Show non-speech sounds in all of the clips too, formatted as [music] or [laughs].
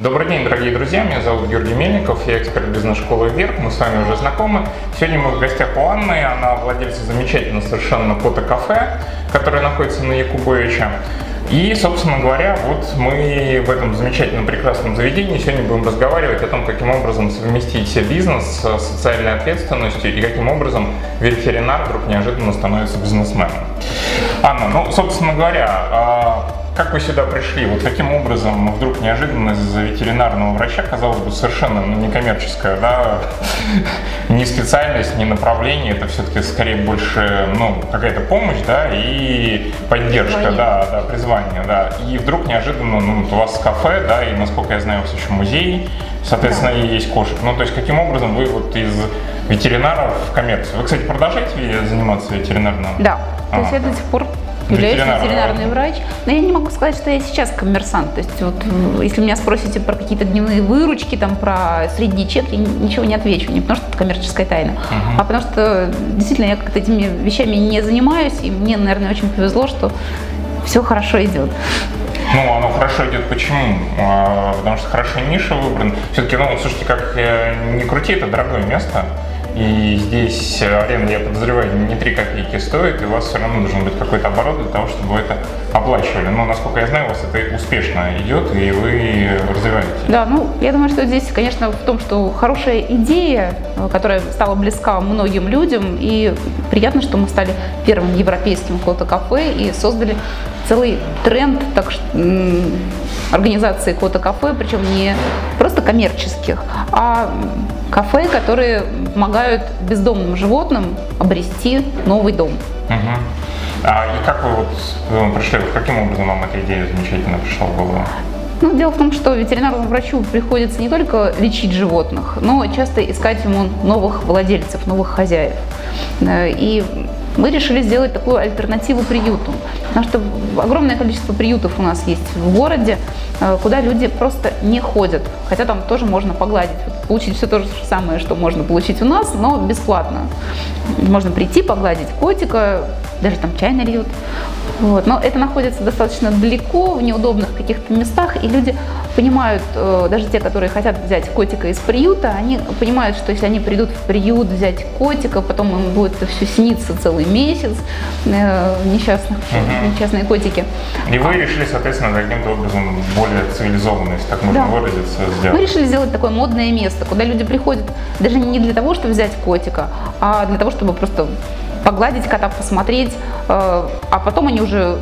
Добрый день, дорогие друзья, меня зовут Георгий Мельников, я эксперт бизнес-школы «Вверх», мы с вами уже знакомы. Сегодня мы в гостях у Анны, она владельца замечательного совершенно фото-кафе, которое находится на Якубовича. И, собственно говоря, вот мы в этом замечательном, прекрасном заведении сегодня будем разговаривать о том, каким образом совместить бизнес с социальной ответственностью и каким образом ветеринар вдруг неожиданно становится бизнесменом. Анна, ну, собственно говоря, а, как вы сюда пришли? Вот каким образом вдруг неожиданно из-за ветеринарного врача, казалось бы, совершенно ну, некоммерческая, да, [laughs] не специальность, не направление, это все-таки скорее больше, ну, какая-то помощь, да, и поддержка, призвание. да, да, призвание, да. И вдруг неожиданно, ну, у вас кафе, да, и, насколько я знаю, у вас еще музей, соответственно, да. и есть кошек. Ну, то есть, каким образом вы вот из ветеринаров в коммерцию? Вы, кстати, продолжаете заниматься ветеринарным? Да, то есть я до сих пор являюсь ветеринар. ветеринарный врач. Но я не могу сказать, что я сейчас коммерсант. То есть вот если меня спросите про какие-то дневные выручки, там про средний чек, я ничего не отвечу. Не потому что это коммерческая тайна, uh-huh. а потому что действительно я как-то этими вещами не занимаюсь, и мне, наверное, очень повезло, что все хорошо идет. Ну, оно хорошо идет почему? А, потому что хорошая ниша выбрана. Все-таки, ну, слушайте, как э, не крути, это дорогое место. И здесь аренда, я подозреваю, не 3 копейки стоит, и у вас все равно должен быть какой-то оборот для того, чтобы это оплачивали. Но, насколько я знаю, у вас это успешно идет, и вы развиваете. Да, ну, я думаю, что здесь, конечно, в том, что хорошая идея, которая стала близка многим людям, и приятно, что мы стали первым европейским фото-кафе и создали целый тренд так, организации кота-кафе, причем не просто коммерческих, а кафе, которые помогают бездомным животным обрести новый дом. Угу. А и как вы вот пришли, каким образом вам эта идея замечательно пришла в голову? Ну, дело в том, что ветеринарному врачу приходится не только лечить животных, но часто искать ему новых владельцев, новых хозяев. Э, и мы решили сделать такую альтернативу приюту. Потому что огромное количество приютов у нас есть в городе, э, куда люди просто не ходят. Хотя там тоже можно погладить, получить все то же самое, что можно получить у нас, но бесплатно. Можно прийти, погладить котика, даже там чай нальют. Вот. Но это находится достаточно далеко, в неудобных каких-то местах, и люди понимают, э, даже те, которые хотят взять котика из приюта, они понимают, что если они придут в приют взять котика, потом им будет это все сниться целый месяц, э, несчастных, угу. несчастные котики. И вы решили, соответственно, каким-то образом более цивилизованно, если так можно да. выразиться, сделать? Мы решили сделать такое модное место, куда люди приходят даже не для того, чтобы взять котика, а для того, чтобы просто погладить кота, посмотреть, э, а потом они уже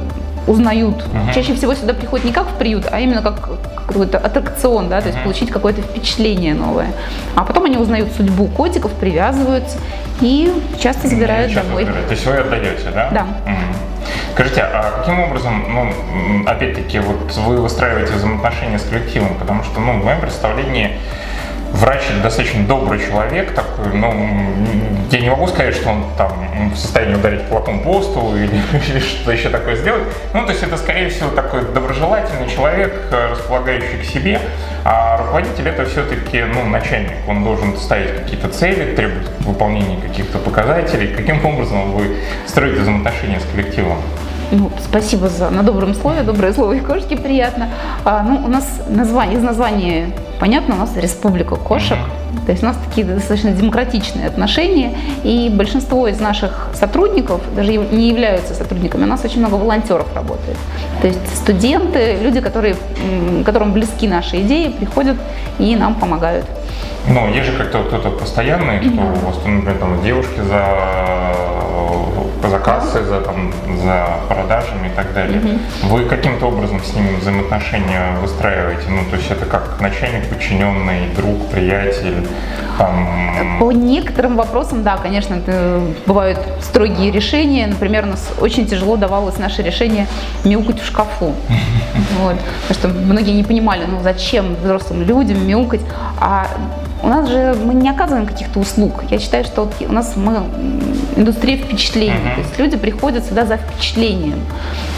узнают. Угу. Чаще всего сюда приходят не как в приют, а именно как какой-то аттракцион, да, то есть получить какое-то впечатление новое. А потом они узнают судьбу котиков, привязываются и часто забирают часто домой. Забирают. То есть вы отдаете, да? Да. Угу. Скажите, а каким образом, ну, опять-таки, вот вы выстраиваете взаимоотношения с коллективом? Потому что, ну, в моем представлении врач достаточно добрый человек, такой, ну, я не могу сказать, что он там в состоянии ударить кулаком по столу или, [laughs] или что-то еще такое сделать. Ну, то есть это, скорее всего, такой доброжелательный человек, располагающий к себе, а руководитель это все-таки, ну, начальник. Он должен ставить какие-то цели, требовать выполнения каких-то показателей. Каким образом вы строите взаимоотношения с коллективом? Ну, спасибо за на добром слове, доброе слово и кошки приятно. А, ну, у нас название, из названия понятно, у нас республика кошек. То есть у нас такие достаточно демократичные отношения, и большинство из наших сотрудников даже не являются сотрудниками. У нас очень много волонтеров работает. То есть студенты, люди, которые, которым близки наши идеи, приходят и нам помогают. Ну, есть же как-то кто-то постоянный, кто у вас, например, там девушки за за кассой, за, там, за продажами и так далее. Угу. Вы каким-то образом с ними взаимоотношения выстраиваете? Ну, то есть это как начальник, подчиненный, друг, приятель? Там... По некоторым вопросам, да, конечно, это бывают строгие решения. Например, у нас очень тяжело давалось наше решение мяукать в шкафу. [laughs] Вот. Потому что многие не понимали, ну зачем взрослым людям мяукать. А у нас же мы не оказываем каких-то услуг. Я считаю, что вот у нас мы индустрия впечатлений. Uh-huh. То есть люди приходят сюда за впечатлением.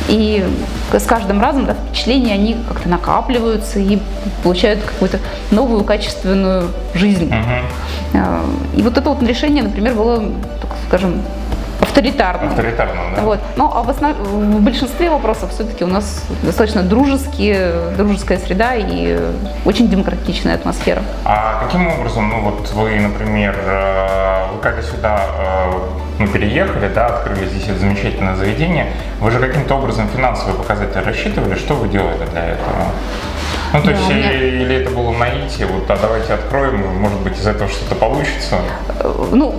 И с каждым разом да, впечатления они как-то накапливаются и получают какую-то новую качественную жизнь. Uh-huh. И вот это вот решение, например, было, так скажем, авторитарным. Авторитарным, да. Вот. Ну, а в, основ... в большинстве вопросов все-таки у нас достаточно дружеские, дружеская среда и очень демократичная атмосфера. А каким образом, ну вот вы, например, э, вы когда сюда э, ну, переехали, да, открыли здесь это замечательное заведение, вы же каким-то образом финансовые показатели рассчитывали, что вы делали для этого? Ну, то Да, есть, у меня- или, или это было наитие, вот, а давайте откроем, может быть, из этого что-то получится. Э, Ну,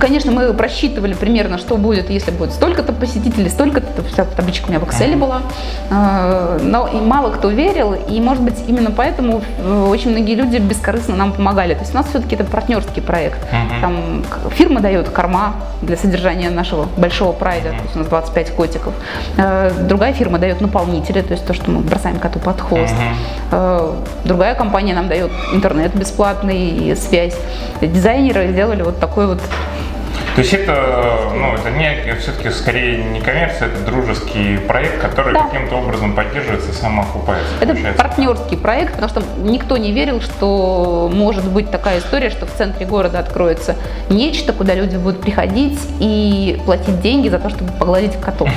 конечно, мы просчитывали примерно, что будет, если будет столько-то посетителей, столько-то, вся табличка у меня в Excel была. Э, Но и мало кто верил, и, может быть, именно поэтому э, очень многие люди бескорыстно нам помогали. То есть у нас все-таки это партнерский проект. Там фирма дает корма для содержания нашего большого прайда, то есть у нас 25 котиков. Э, Другая фирма дает наполнители, то есть то, что мы бросаем коту под хвост. Э, Другая компания нам дает интернет бесплатный и связь. Дизайнеры сделали вот такой вот То есть это, ну, это не, все-таки скорее не коммерция, это дружеский проект, который Да. каким-то образом поддерживается и самоокупается. Это получается. партнерский проект, потому что никто не верил, что может быть такая история, что в центре города откроется нечто, куда люди будут приходить и платить деньги за то, чтобы погладить котов.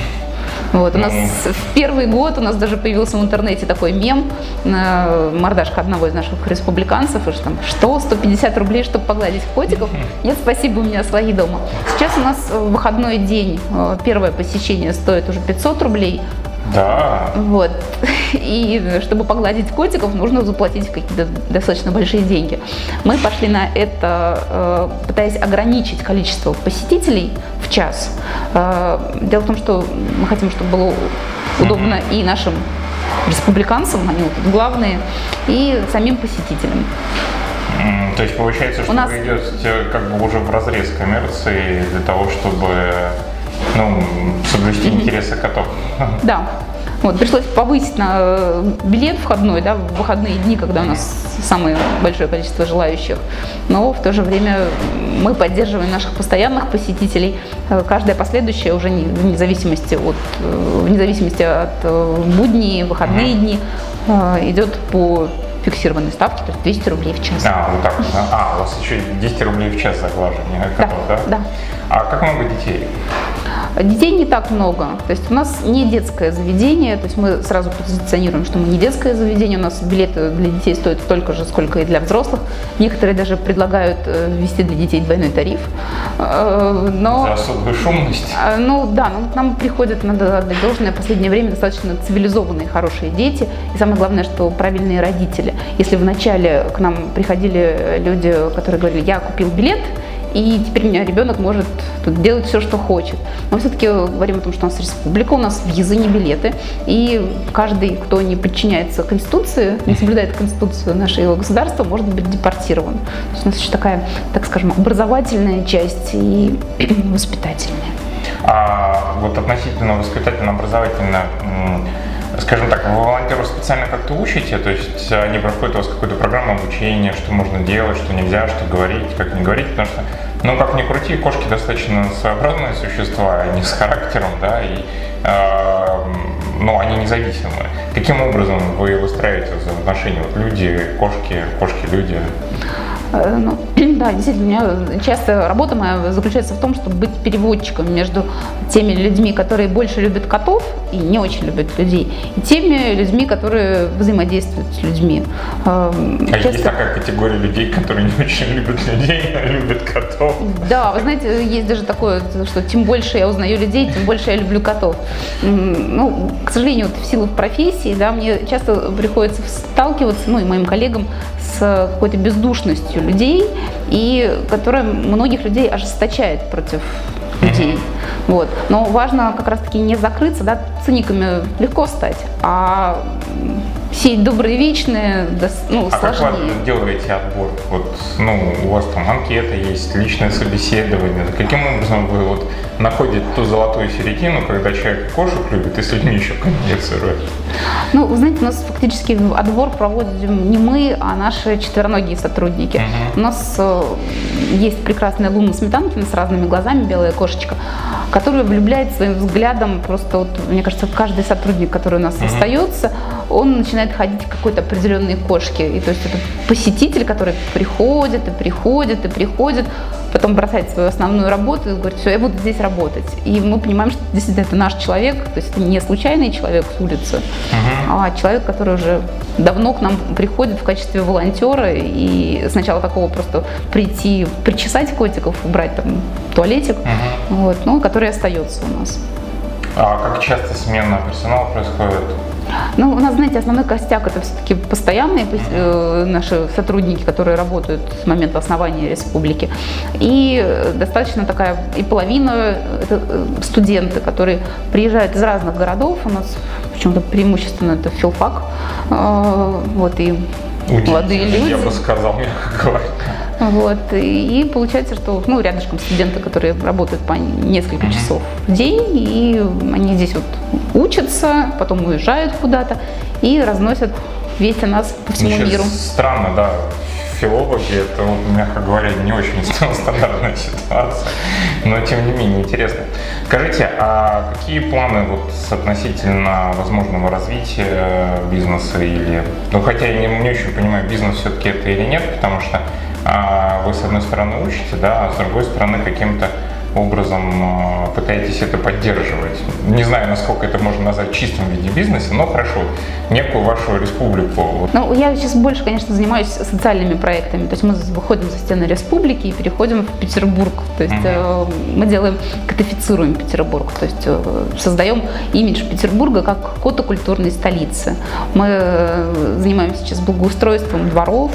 Вот, у нас в первый год у нас даже появился в интернете такой мем, э, мордашка одного из наших республиканцев, и что там, что, 150 рублей, чтобы погладить котиков? Нет, спасибо, у меня свои дома. Сейчас у нас э, выходной день, э, первое посещение стоит уже 500 рублей, Да. вот. [laughs] И чтобы погладить котиков, нужно заплатить какие-то достаточно большие деньги. Мы пошли на это, э, пытаясь ограничить количество посетителей в час. Э, Дело в том, что мы хотим, чтобы было удобно и нашим республиканцам, они вот тут главные, и самим посетителям. То есть получается, что нас- вы идете как бы уже в разрез коммерции для того, чтобы ну, соблюсти [laughs] интересы котов. Да. Вот, пришлось повысить на э, билет входной, да, в выходные дни, когда у нас самое большое количество желающих. Но в то же время мы поддерживаем наших постоянных посетителей. Э, Каждая последующая уже не- вне зависимости от, э, вне зависимости от будней, выходные дни идет по фиксированной ставке, то есть 200 рублей в час. А, вот так вот. А, у вас еще и 10 рублей в час заглаживания Да, котов, да? да. А как много детей? Детей не так много. То есть у нас не детское заведение, то есть мы сразу позиционируем, что мы не детское заведение, у нас билеты для детей стоят столько же, сколько и для взрослых. Некоторые даже предлагают э, ввести для детей двойной тариф. Э, Но За особую шумность? а, Ну да, ну, к нам приходят, надо отдать должное, в последнее время достаточно цивилизованные, хорошие дети. И самое главное, что правильные родители. Если вначале к нам приходили люди, которые говорили, я купил билет, и теперь у меня ребенок может тут делать все, что хочет. Мы все-таки говорим о том, что у нас республика, у нас въезды не билеты, и каждый, кто не подчиняется Конституции, не соблюдает Конституцию нашего государства, может быть депортирован. То есть у нас еще такая, так скажем, образовательная часть и [clears throat] воспитательная. А вот относительно воспитательно-образовательно, м, скажем так, вы волонтеров специально как-то учите? То есть они проходят у вас какую-то программу обучения, что можно делать, что нельзя, что говорить, как не говорить? Потому что, ну, как ни крути, кошки достаточно своеобразные существа, они с характером, да, и э, ну, они независимые. Каким образом вы выстраиваете взаимоотношения? Вот люди, кошки, кошки-люди. Э, Ну, [clears throat] да, действительно, у меня часто работа моя заключается в том, чтобы быть переводчиком между теми людьми, которые больше любят котов и не очень любят людей, и теми людьми, которые взаимодействуют с людьми. Э, А часто- есть такая категория людей, которые не очень любят людей, а любят котов. Да, вы знаете, есть даже такое, что чем больше я узнаю людей, тем больше я люблю котов. Ну, к сожалению, вот в силу профессии, да, мне часто приходится сталкиваться, ну и моим коллегам, с какой-то бездушностью людей, и которая многих людей ожесточает против людей. Вот. Но важно как раз-таки не закрыться, да, циниками легко стать, а сеять добрые вечные, ну, А как вы сложнее. делаете отбор? Вот, ну, у вас там анкета есть, личное собеседование. Каким образом вы вот находите ту золотую середину, когда человек кошек любит и с людьми еще коммуницирует? Ну, вы знаете, у нас фактически отбор проводим не мы, а наши четвероногие сотрудники. Мгм. У нас э, есть прекрасная Луна Сметанкина с разными глазами, белая кошечка, которая влюбляет своим взглядом просто, вот, мне кажется, каждый сотрудник, который у нас остается, он начинает ходить к какой-то определенной кошке. И то есть это посетитель, который приходит и приходит и приходит, потом бросать свою основную работу и говорить, все, я буду здесь работать. И мы понимаем, что действительно это наш человек, то есть это не случайный человек с улицы, угу. а человек, который уже давно к нам приходит в качестве волонтера, и сначала такого просто прийти, причесать котиков, убрать там туалетик, угу. вот, но который остается у нас. А как часто смена персонала происходит? Ну, у нас, знаете, основной костяк это все-таки постоянные э, наши сотрудники, которые работают с момента основания республики. И достаточно такая, и половина это э, студенты, которые приезжают из разных городов. У нас почему-то преимущественно это филфак. Э, вот, и молодые люди. Я бы сказал, мягко говоря. Вот. И получается, что ну, рядышком студенты, которые работают по несколько часов в день, и они здесь вот учатся, потом уезжают куда-то и разносят весть о нас по всему Еще миру. Странно, да, филологи, это, мягко говоря, не очень [laughs] стандартная ситуация, но тем не менее интересно. Скажите, а какие планы вот относительно возможного развития бизнеса или, ну хотя я не, не очень понимаю, бизнес все-таки это или нет, потому что вы с одной стороны учите, да, а с другой стороны каким-то образом э, пытаетесь это поддерживать. Не знаю, насколько это можно назвать чистым виде бизнеса, но хорошо, некую вашу республику. Ну, я сейчас больше, конечно, занимаюсь социальными проектами. То есть мы выходим за стены республики и переходим в Петербург. То есть угу. мы делаем, кодифицируем Петербург. То есть э, создаем имидж Петербурга как котокультурной столицы. Мы занимаемся сейчас благоустройством дворов,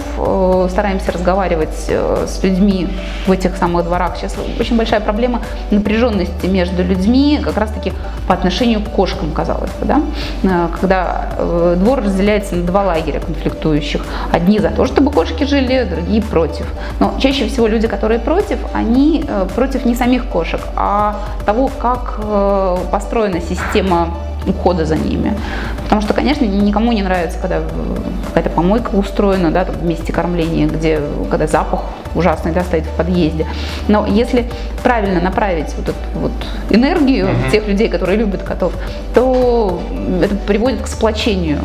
стараемся разговаривать с людьми в этих самых дворах. Сейчас очень большая проблема проблема напряженности между людьми как раз-таки по отношению к кошкам, казалось бы. Да? Э, когда э, двор разделяется на два лагеря конфликтующих. Одни за то, чтобы кошки жили, другие против. Но чаще всего люди, которые против, они э, против не самих кошек, а того, как построена система ухода за ними. Потому что, конечно, никому не нравится, когда какая-то помойка устроена, да, там, в месте кормления, где, когда запах ужасный, да, стоит в подъезде. Но если правильно направить вот эту вот энергию uh-huh. тех людей, которые любят котов, то это приводит к сплочению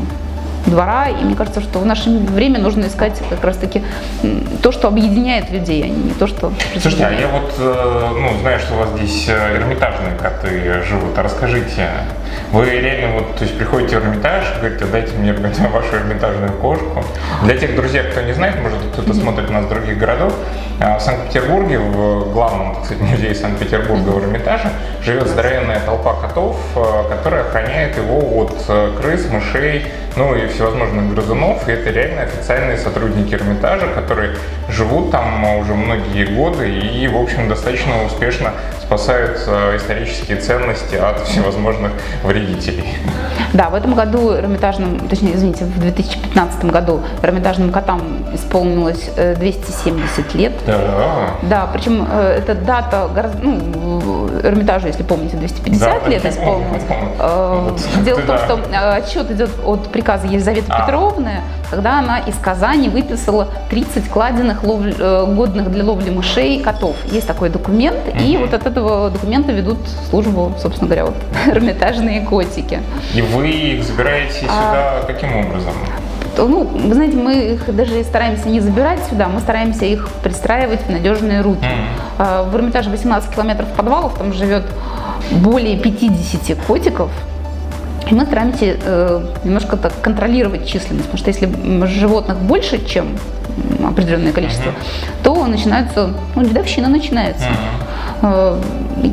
двора. И мне кажется, что в наше время нужно искать как раз-таки то, что объединяет людей, а не то, что... Слушайте, а я вот, э, ну, знаю, что у вас здесь э, эрмитажные коты живут. А расскажите, вы реально вот, то есть приходите в Эрмитаж, говорите, дайте мне [laughs] вашу эрмитажную кошку. Для тех друзей, кто не знает, может кто-то смотрит нас с других городов, а, в Санкт-Петербурге, в главном, так сказать, [laughs] музее Санкт-Петербурга в Эрмитаже, живет здоровенная толпа котов, э, которая охраняет его от крыс, мышей, ну и всевозможных грызунов, и это реально официальные сотрудники Эрмитажа, которые живут там уже многие годы и, в общем, достаточно успешно спасают э, исторические ценности от всевозможных вредителей. Да, в этом году Эрмитажным, точнее, извините, в 2015 году Эрмитажным котам исполнилось 270 э, лет. Да. Да, причем э, эта дата ну, Эрмитажу, если помните, 250 да, лет исполнилось. [laughs] Дело в том, что отчет идет от приказа Елизаветы а. Петровны, когда она из Казани выписала 30 кладенных лов... годных для ловли мышей котов. Есть такой документ, угу. и вот этот этого документа ведут службу, собственно говоря, вот [laughs] эрмитажные котики. И вы их забираете сюда а, каким образом? Ну, вы знаете, мы их даже стараемся не забирать сюда, мы стараемся их пристраивать в надежные руки. Mm-hmm. В Эрмитаже 18 километров подвалов, там живет более 50 котиков, и мы стараемся э, немножко так контролировать численность, потому что если животных больше, чем определенное количество, uh-huh. то начинается, ну, дедовщина начинается. Э,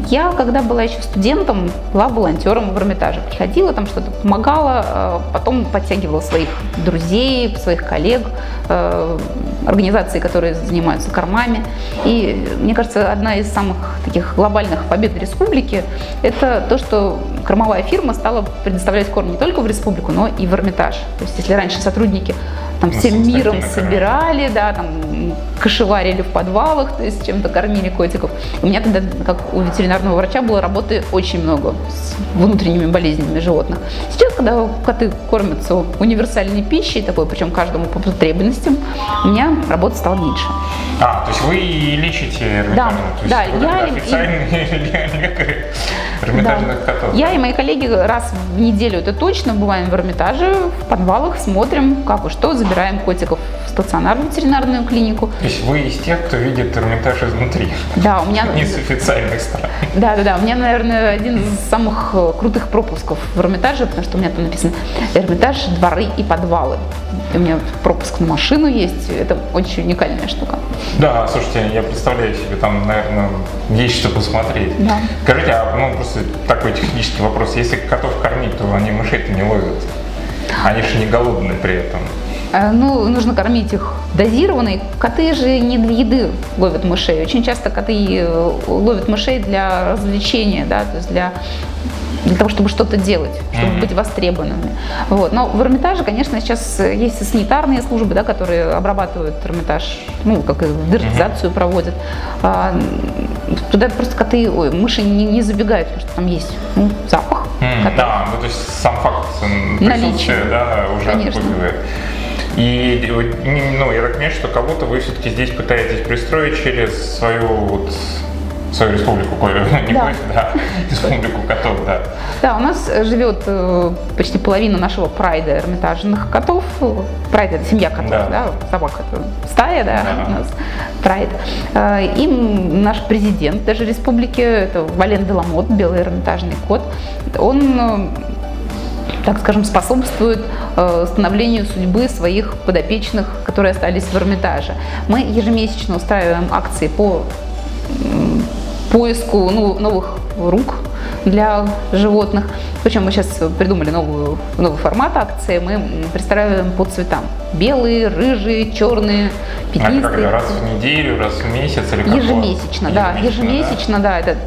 я, когда была еще студентом, была волонтером в Эрмитаже. Приходила, там что-то помогала, э, потом подтягивала своих друзей, своих коллег, э, организации, которые занимаются кормами. И мне кажется, одна из самых таких глобальных побед республики – это то, что кормовая фирма стала предоставлять корм не только в республику, но и в Эрмитаж. То есть если раньше сотрудники там всем миром собирали, да, там кошеварили в подвалах, то есть чем-то кормили котиков. У меня тогда, как у ветеринарного врача, было работы очень много с внутренними болезнями животных. Сейчас когда коты кормятся универсальной пищей, такой, причем каждому по потребностям, у меня работы стало меньше. А, то есть вы лечите? Да, да, я официальный [laughs] лекарь Эрмитажных да. котов. Я и мои коллеги раз в неделю, это точно, бываем в Эрмитаже, в подвалах, смотрим, как и что, забираем котиков в стационарную ветеринарную клинику. То есть вы из тех, кто видит Эрмитаж изнутри? Да, у меня... Не с официальной стороны. Да, да, да. У меня, наверное, один из самых э, крутых пропусков в Эрмитаже, потому что у меня там написано Эрмитаж, дворы и подвалы. И у меня пропуск на машину есть. Это очень уникальная штука. Да, слушайте, я представляю себе, там, наверное, есть что посмотреть. Да. Скажите, а ну, просто такой технический вопрос. Если котов кормить, то они мышей-то не ловят. Они же не голодные при этом. Э, ну, нужно кормить их дозированно. Коты же не для еды ловят мышей. Очень часто коты э, ловят мышей для развлечения, да, то есть для для того, чтобы что-то делать, чтобы mm-hmm. быть востребованными. Вот. Но в Эрмитаже, конечно, сейчас есть и санитарные службы, да, которые обрабатывают Эрмитаж, ну, как и дертизацию mm-hmm. проводят. А, туда просто коты, ой, мыши не, не забегают, потому что там есть ну, запах. Mm-hmm. Да, ну, то есть сам факт присутствия да, уже отпугивает. И ну, я так понимаю, что кого-то вы все-таки здесь пытаетесь пристроить через свою вот свою республику, не да. да, [laughs] республику котов, да. Да, у нас живет э, почти половина нашего прайда эрмитажных котов. Прайд это семья котов, да, да собака это стая, да, да. у нас прайд. Э, и наш президент даже республики, это Вален Деламот, белый эрмитажный кот, он э, так скажем, способствует э, становлению судьбы своих подопечных, которые остались в Эрмитаже. Мы ежемесячно устраиваем акции по поиску ну, новых рук для животных. Причем мы сейчас придумали новую, новый формат акции. Мы представляем по цветам. Белые, рыжие, черные, пятнистые. А раз в неделю, раз в месяц или как Ежемесячно, да. Ежемесячно, да. да это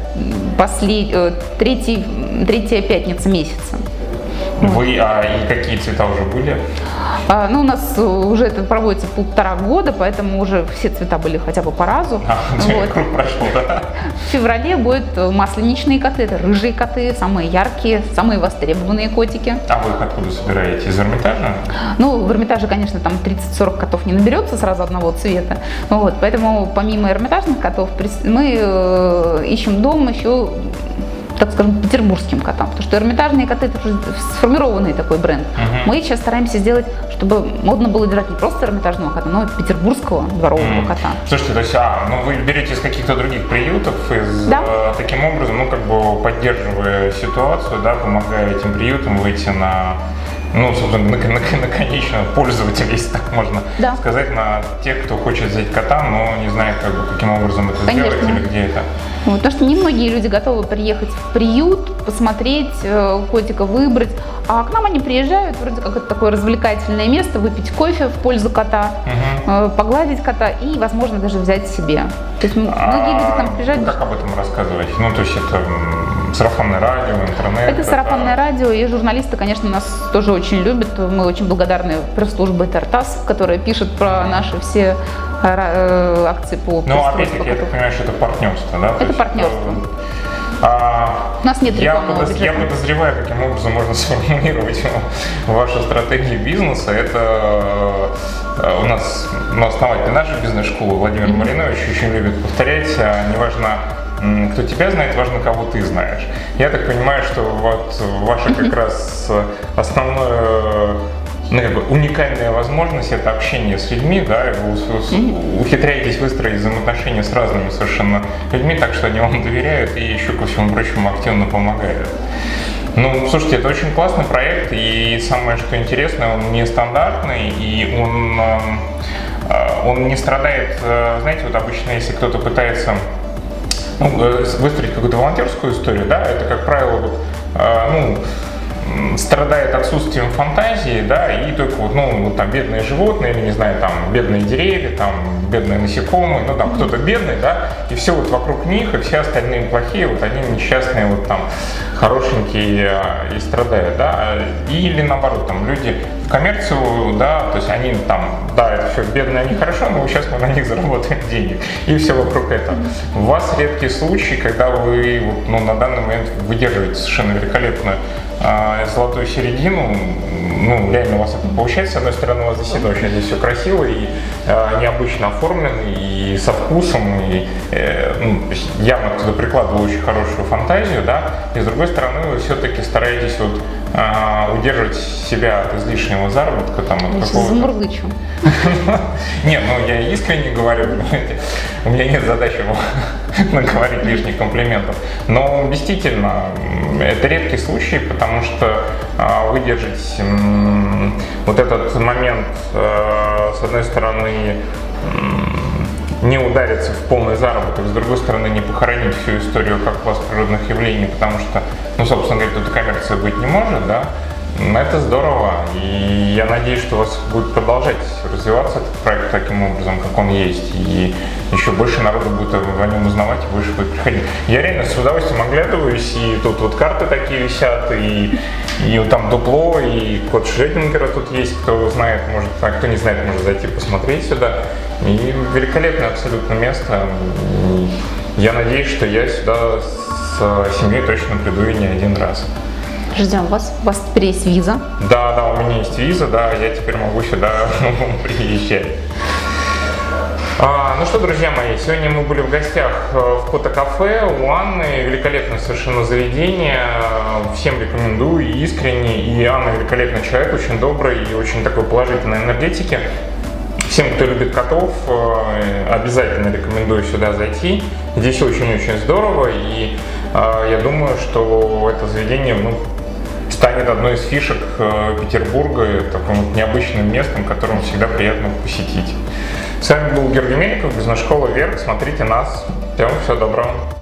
послед... Э, третий, третья пятница месяца. Вы, а и какие цвета уже были? А, ну, у нас уже это проводится полтора года, поэтому уже все цвета были хотя бы по разу. А, [laughs] вот. круг прошел, да? [laughs] В феврале будут масленичные коты, это рыжие коты, самые яркие, самые востребованные котики. А вы их откуда собираете? Из Эрмитажа? Ну, в Эрмитаже, конечно, там 30-40 котов не наберется сразу одного цвета. Вот, поэтому помимо эрмитажных котов мы э, ищем дом еще так скажем, петербургским котам. Потому что эрмитажные коты это уже сформированный такой бренд. Uh-huh. Мы сейчас стараемся сделать, чтобы модно было держать не просто эрмитажного кота, но и петербургского дворового uh-huh. кота. Слушайте, то есть, а, ну вы берете из каких-то других приютов, из, да. э, таким образом, ну как бы поддерживая ситуацию, да, помогая этим приютам выйти на ну, собственно, на, на, на конечного пользователя, если так можно да. сказать, на тех, кто хочет взять кота, но не знает, как бы, каким образом это Конечно. сделать или где это. Вот, потому что не многие люди готовы приехать в приют, посмотреть э, котика, выбрать, а к нам они приезжают, вроде как это такое развлекательное место, выпить кофе в пользу кота, угу. погладить кота и, возможно, даже взять себе. То есть многие а, люди к нам приезжают. Как об этом рассказывать? Ну, то есть это сарафанное радио, интернет? Это сарафанное это... радио, и журналисты, конечно, нас тоже очень любят. Мы очень благодарны пресс-службе Тартас, которая пишет про наши все э, акции по Ну, опять-таки, я так понимаю, что это партнерство, да? Это партнерство. А, У нас нет я, подоз... я подозреваю, каким образом можно [laughs] сформулировать [laughs] вашу стратегию бизнеса. Это э, у нас ну, основатель нашей бизнес-школы Владимир mm-hmm. Маринович очень любит повторять, а, неважно, кто тебя знает, важно, кого ты знаешь. Я так понимаю, что вот ваша как [laughs] раз основное ну, как бы уникальная возможность это общение с людьми, да, и вы ухитряетесь выстроить взаимоотношения с разными совершенно людьми, так что они вам [laughs] доверяют и еще ко всему прочему активно помогают. Ну, слушайте, это очень классный проект, и самое, что интересно, он нестандартный, и он, эм, э, он не страдает, э, знаете, вот обычно, если кто-то пытается ну, э, выстроить какую-то волонтерскую историю, да, это, как правило, вот, ну, страдает отсутствием фантазии, да, и только вот, ну, там, бедные животные, или, не знаю, там, бедные деревья, там, бедные насекомые, ну, там, кто-то бедный, да, и все вот вокруг них, и все остальные плохие, вот они несчастные, вот там, хорошенькие а, и страдают, да, или наоборот, там, люди коммерцию, да, то есть они там, да, это все бедно, они хорошо, но сейчас мы на них заработаем [laughs] денег. И все вокруг этого. У вас редкий случай, когда вы ну, на данный момент выдерживаете совершенно великолепную э, золотую середину. Ну, реально у вас это получается. С одной стороны, у вас действительно очень здесь все красиво и э, необычно оформлено, и со вкусом, и э, ну, явно кто-то прикладывал очень хорошую фантазию, да, и с другой стороны, вы все-таки стараетесь вот а, удерживать себя от излишнего заработка, там, от какого-то... Замурлычу. [laughs] Нет, ну я искренне говорю, понимаете, у меня нет задачи [laughs] наговорить лишних комплиментов. Но действительно, это редкий случай, потому что а, выдержать вот этот момент, а, с одной стороны, не удариться в полный заработок, с другой стороны, не похоронить всю историю как класс природных явлений, потому что, ну, собственно говоря, тут коммерция быть не может, да, это здорово, и я надеюсь, что у вас будет продолжать развиваться этот проект таким образом, как он есть, и еще больше народу будет о нем узнавать, и больше будет приходить. Я реально с удовольствием оглядываюсь, и тут вот карты такие висят, и, и вот там дупло, и код Шреддингера тут есть, кто знает, может, а кто не знает, может зайти посмотреть сюда. И великолепное абсолютно место. Я надеюсь, что я сюда с семьей точно приду и не один раз. Ждем вас. У вас теперь есть виза. Да, да, у меня есть виза, да, я теперь могу сюда [laughs] приезжать. А, ну что, друзья мои, сегодня мы были в гостях э, в Кота-кафе у Анны. Великолепное совершенно заведение. Всем рекомендую искренне. И Анна великолепный человек, очень добрый и очень такой положительной энергетики. Всем, кто любит котов, э, обязательно рекомендую сюда зайти. Здесь очень-очень здорово. И э, я думаю, что это заведение ну, станет одной из фишек э, Петербурга, таким необычным местом, которым всегда приятно посетить. С вами был Георгий Мельников, бизнес-школа Вверх. Смотрите нас. Всем всего доброго.